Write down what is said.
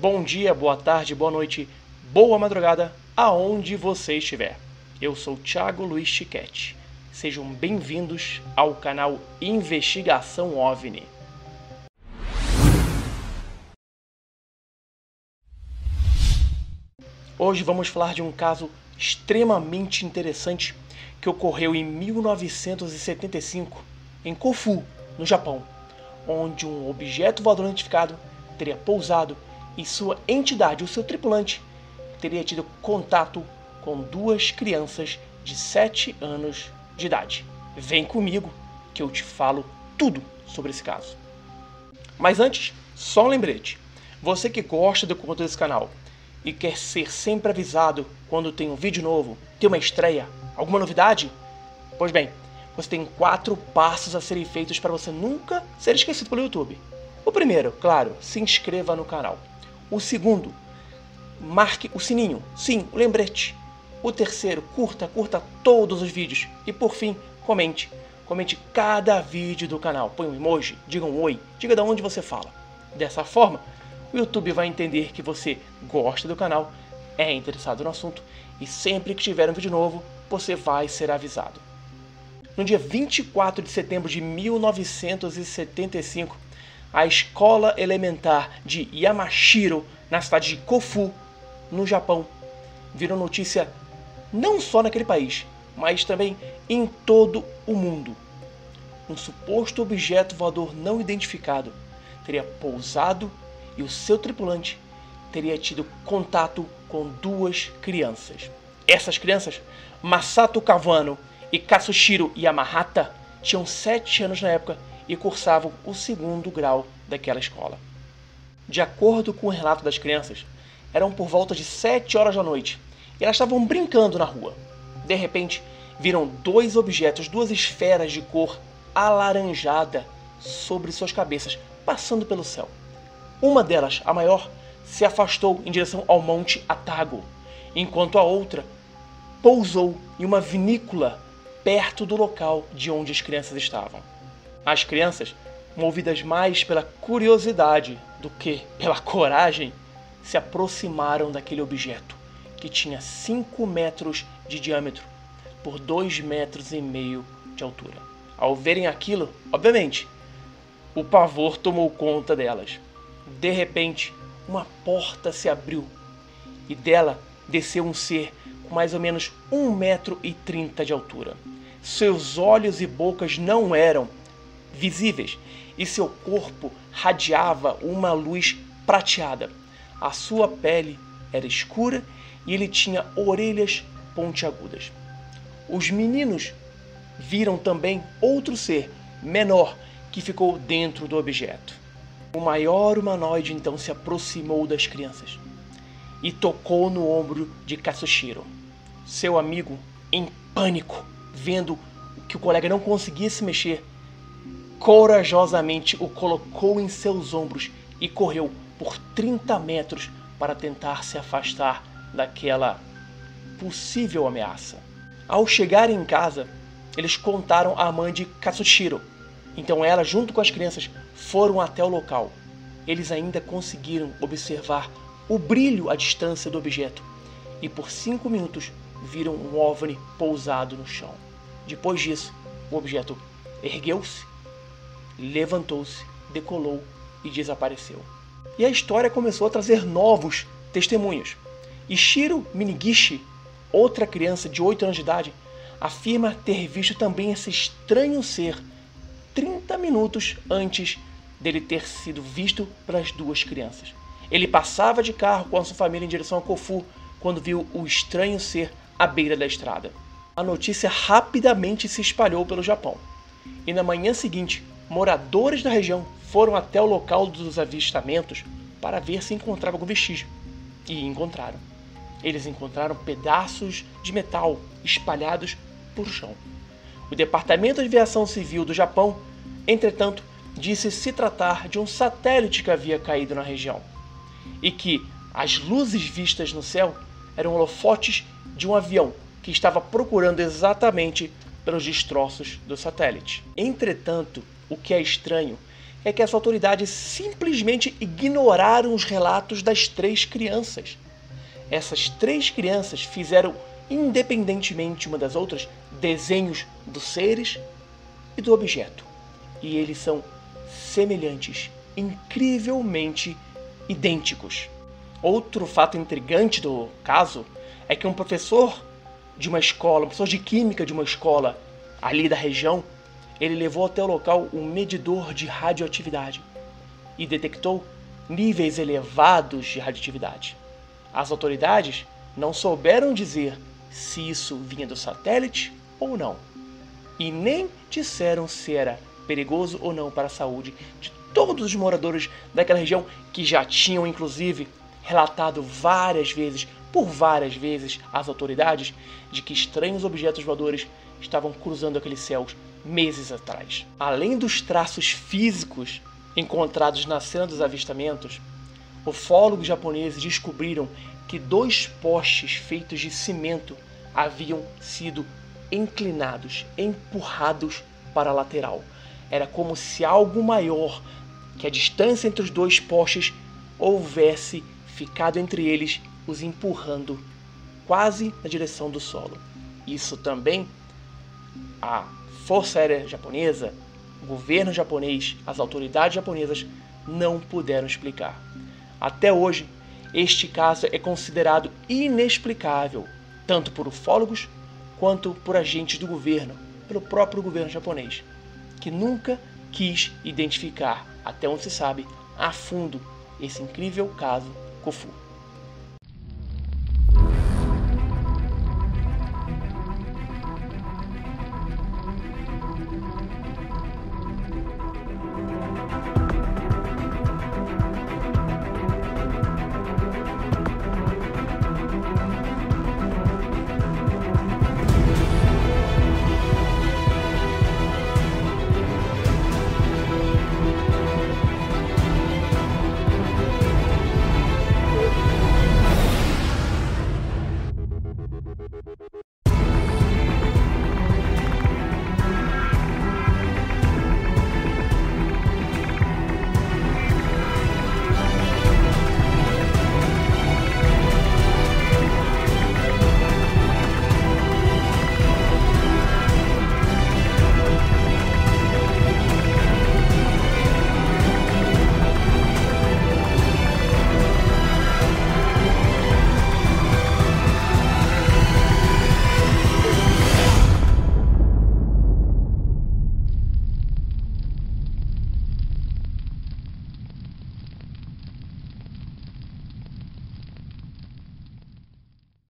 Bom dia, boa tarde, boa noite, boa madrugada, aonde você estiver. Eu sou Thiago Luiz Chiquete. Sejam bem-vindos ao canal Investigação OVNI. Hoje vamos falar de um caso extremamente interessante que ocorreu em 1975 em Kofu, no Japão, onde um objeto voador identificado teria pousado e sua entidade, o seu tripulante, teria tido contato com duas crianças de 7 anos de idade. Vem comigo que eu te falo tudo sobre esse caso. Mas antes, só um lembrete. Você que gosta do conteúdo desse canal e quer ser sempre avisado quando tem um vídeo novo, tem uma estreia, alguma novidade? Pois bem, você tem quatro passos a serem feitos para você nunca ser esquecido pelo YouTube. O primeiro, claro, se inscreva no canal. O segundo, marque o sininho, sim, o lembrete. O terceiro, curta, curta todos os vídeos. E por fim, comente. Comente cada vídeo do canal. Põe um emoji, diga um oi, diga de onde você fala. Dessa forma, o YouTube vai entender que você gosta do canal, é interessado no assunto e sempre que tiver um vídeo novo, você vai ser avisado. No dia 24 de setembro de 1975, a escola elementar de Yamashiro, na cidade de Kofu, no Japão, virou notícia não só naquele país, mas também em todo o mundo. Um suposto objeto voador não identificado teria pousado e o seu tripulante teria tido contato com duas crianças. Essas crianças, Masato Kawano e Katsushiro Yamahata, tinham 7 anos na época e cursavam o segundo grau daquela escola. De acordo com o relato das crianças, eram por volta de 7 horas da noite e elas estavam brincando na rua. De repente, viram dois objetos, duas esferas de cor alaranjada sobre suas cabeças, passando pelo céu. Uma delas, a maior, se afastou em direção ao Monte Atago, enquanto a outra pousou em uma vinícola perto do local de onde as crianças estavam. As crianças, movidas mais pela curiosidade do que pela coragem, se aproximaram daquele objeto, que tinha 5 metros de diâmetro por 2 metros e meio de altura. Ao verem aquilo, obviamente, o pavor tomou conta delas. De repente, uma porta se abriu e dela desceu um ser com mais ou menos 1 metro 30 de altura. Seus olhos e bocas não eram visíveis e seu corpo radiava uma luz prateada. A sua pele era escura e ele tinha orelhas pontiagudas. Os meninos viram também outro ser menor que ficou dentro do objeto. O maior humanoide então se aproximou das crianças e tocou no ombro de Katsushiro. Seu amigo, em pânico, vendo que o colega não conseguia se mexer, corajosamente o colocou em seus ombros e correu por 30 metros para tentar se afastar daquela possível ameaça. Ao chegar em casa, eles contaram à mãe de Katsushiro. Então ela, junto com as crianças, foram até o local. Eles ainda conseguiram observar o brilho à distância do objeto e por cinco minutos viram um OVNI pousado no chão. Depois disso, o objeto ergueu-se, levantou-se, decolou e desapareceu. E a história começou a trazer novos testemunhos. Ishiro Minigishi, outra criança de 8 anos de idade, afirma ter visto também esse estranho ser 30 minutos antes dele ter sido visto pelas duas crianças. Ele passava de carro com a sua família em direção a Kofu quando viu o estranho ser à beira da estrada a notícia rapidamente se espalhou pelo Japão. E na manhã seguinte, moradores da região foram até o local dos avistamentos para ver se encontrava algum vestígio. E encontraram. Eles encontraram pedaços de metal espalhados por chão. O Departamento de Aviação Civil do Japão, entretanto, disse se tratar de um satélite que havia caído na região e que as luzes vistas no céu eram holofotes de um avião que estava procurando exatamente pelos destroços do satélite. Entretanto, o que é estranho é que as autoridades simplesmente ignoraram os relatos das três crianças. Essas três crianças fizeram, independentemente uma das outras, desenhos dos seres e do objeto. E eles são semelhantes, incrivelmente idênticos. Outro fato intrigante do caso é que um professor de uma escola, um professor de química de uma escola ali da região, ele levou até o local um medidor de radioatividade e detectou níveis elevados de radioatividade. As autoridades não souberam dizer se isso vinha do satélite ou não, e nem disseram se era perigoso ou não para a saúde de todos os moradores daquela região que já tinham, inclusive, relatado várias vezes, por várias vezes, às autoridades de que estranhos objetos voadores estavam cruzando aqueles céus meses atrás. Além dos traços físicos encontrados na cena dos avistamentos, ufólogos japoneses descobriram que dois postes feitos de cimento haviam sido inclinados, empurrados para a lateral. Era como se algo maior que a distância entre os dois postes houvesse ficado entre eles, os empurrando quase na direção do solo. Isso também a Força Aérea Japonesa, o governo japonês, as autoridades japonesas não puderam explicar. Até hoje, este caso é considerado inexplicável, tanto por ufólogos quanto por agentes do governo, pelo próprio governo japonês, que nunca quis identificar, até onde se sabe, a fundo esse incrível caso Kofu.